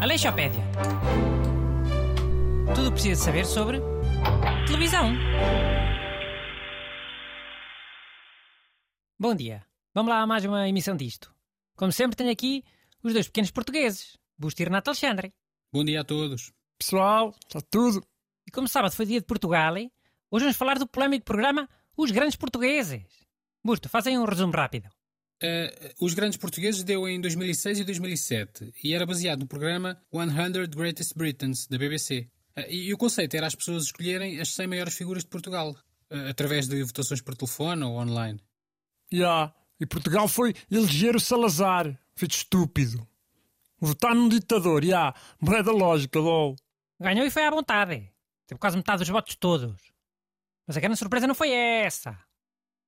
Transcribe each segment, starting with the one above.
Aleixopédia. Tudo o que precisa saber sobre televisão. Bom dia. Vamos lá a mais uma emissão disto. Como sempre, tenho aqui os dois pequenos portugueses, Busto e Renato Alexandre. Bom dia a todos. Pessoal, está tudo. E como sábado foi dia de Portugal, hoje vamos falar do polémico programa Os Grandes Portugueses. Busto, fazem um resumo rápido. Uh, os Grandes Portugueses deu em 2006 e 2007 e era baseado no programa 100 Greatest Britons, da BBC. Uh, e, e, o conceito era as pessoas escolherem as 100 maiores figuras de Portugal, uh, através de votações por telefone ou online. Já, yeah. e Portugal foi eleger o Salazar, feito estúpido. Votar num ditador, já, yeah. moeda lógica, lol. Ganhou e foi à vontade. Teve quase metade dos votos todos. Mas a grande surpresa não foi essa.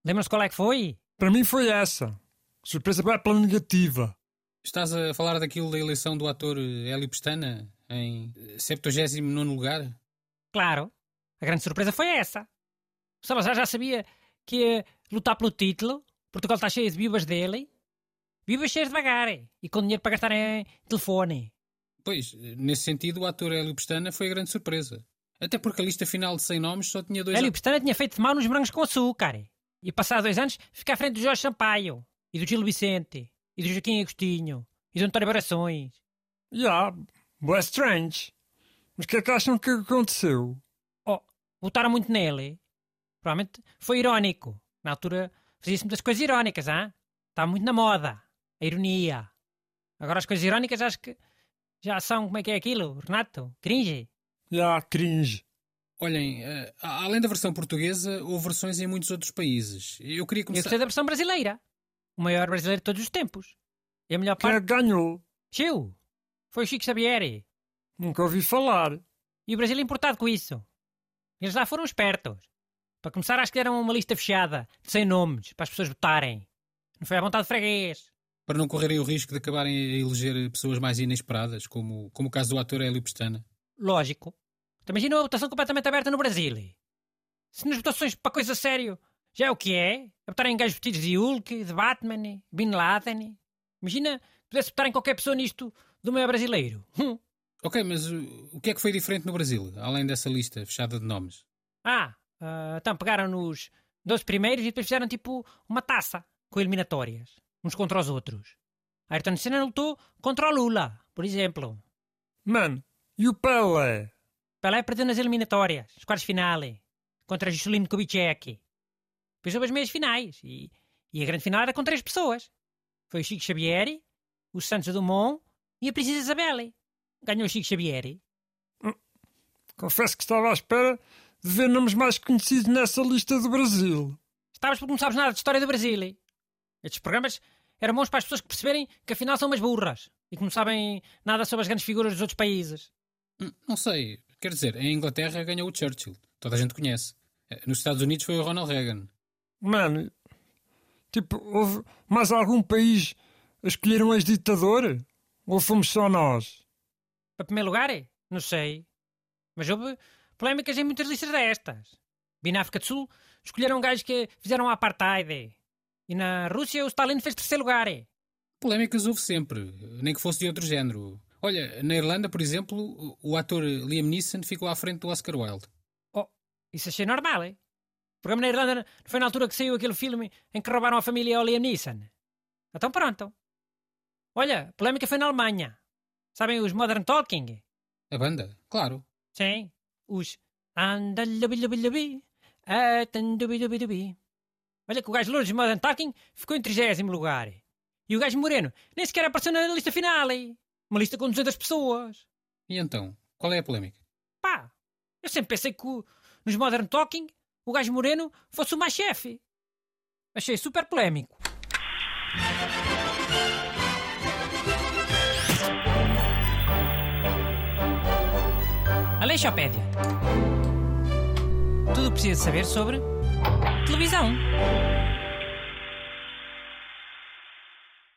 Lembram-se qual é que foi? Para mim foi essa. Surpresa pela negativa. Estás a falar daquilo da eleição do ator Hélio Pestana em 79 lugar? Claro. A grande surpresa foi essa. O Salazar já sabia que ia lutar pelo título. Portugal está cheio de vivas dele. Vivas cheias devagar e com dinheiro para gastar em telefone. Pois, nesse sentido, o ator Hélio Pestana foi a grande surpresa. Até porque a lista final de 100 nomes só tinha dois... Hélio Pestana tinha feito de mal nos morangos com açúcar. E passados dois anos fica à frente do Jorge Sampaio e do Gil Vicente, e do Joaquim Agostinho, e do António Barações. Já, yeah, é strange. Mas o que é que acham que aconteceu? Oh, votaram muito nele. Provavelmente foi irónico. Na altura fazia-se muitas coisas irónicas, hã? Estava muito na moda. A ironia. Agora as coisas irónicas acho que já são, como é que é aquilo, Renato? Cringe? Já, yeah, cringe. Olhem, uh, além da versão portuguesa, houve versões em muitos outros países. Eu queria começar... Eu gostei da versão brasileira o maior brasileiro de todos os tempos. E a melhor parte... Quem ganhou? Chiu! Foi o Chico Xavier. Nunca ouvi falar. E o Brasil é importado com isso. Eles lá foram espertos. Para começar, acho que deram uma lista fechada, de 100 nomes, para as pessoas votarem. Não foi à vontade de freguês. Para não correrem o risco de acabarem a eleger pessoas mais inesperadas, como, como o caso do ator Hélio Pestana. Lógico. Imagina uma votação completamente aberta no Brasil. Se nas votações para coisa sério já é o que é? A botarem gajos vestidos de Hulk, de Batman, Bin Laden. Imagina, pudesse botar em qualquer pessoa nisto do meio brasileiro. Hum. Ok, mas o que é que foi diferente no Brasil, além dessa lista fechada de nomes? Ah, uh, então pegaram nos 12 primeiros e depois fizeram tipo uma taça com eliminatórias, uns contra os outros. A Ayrton Senna lutou contra o Lula, por exemplo. Mano, e o Pelé? Pelé perdeu nas eliminatórias, os quartos finais, contra Juscelino Kubitschek. Depois houve as meias finais e, e a grande final era com três pessoas. Foi o Chico Xavier, o Santos Dumont e a Princesa Isabelle. Ganhou o Chico Xavier. Hum, confesso que estava à espera de ver nomes mais conhecidos nessa lista do Brasil. Estavas porque não sabes nada de história do Brasil. Estes programas eram bons para as pessoas que perceberem que afinal são umas burras e que não sabem nada sobre as grandes figuras dos outros países. Hum, não sei. Quer dizer, em Inglaterra ganhou o Churchill. Toda a gente conhece. Eh, nos Estados Unidos foi o Ronald Reagan. Mano, tipo, houve mais algum país a escolher um ex-ditador? Ou fomos só nós? Para primeiro lugar? Não sei. Mas houve polémicas em muitas listas destas. Vi na África do Sul escolheram gajos que fizeram a apartheid. E na Rússia o Stalin fez terceiro lugar. Polémicas houve sempre, nem que fosse de outro género. Olha, na Irlanda, por exemplo, o ator Liam Neeson ficou à frente do Oscar Wilde. Oh, isso achei normal, é? O programa na Irlanda foi na altura que saiu aquele filme em que roubaram a família ao Liam Neeson. Então pronto. Olha, a polémica foi na Alemanha. Sabem os Modern Talking? A banda? Claro. Sim. Os Olha que o gajo louro dos Modern Talking ficou em 30 lugar. E o gajo moreno nem sequer apareceu na lista final. Uma lista com 200 pessoas. E então? Qual é a polémica? Pá, eu sempre pensei que nos Modern Talking o gajo moreno fosse o mais chefe. Achei super polémico. Aleixopédia. Tudo o que precisa saber sobre televisão.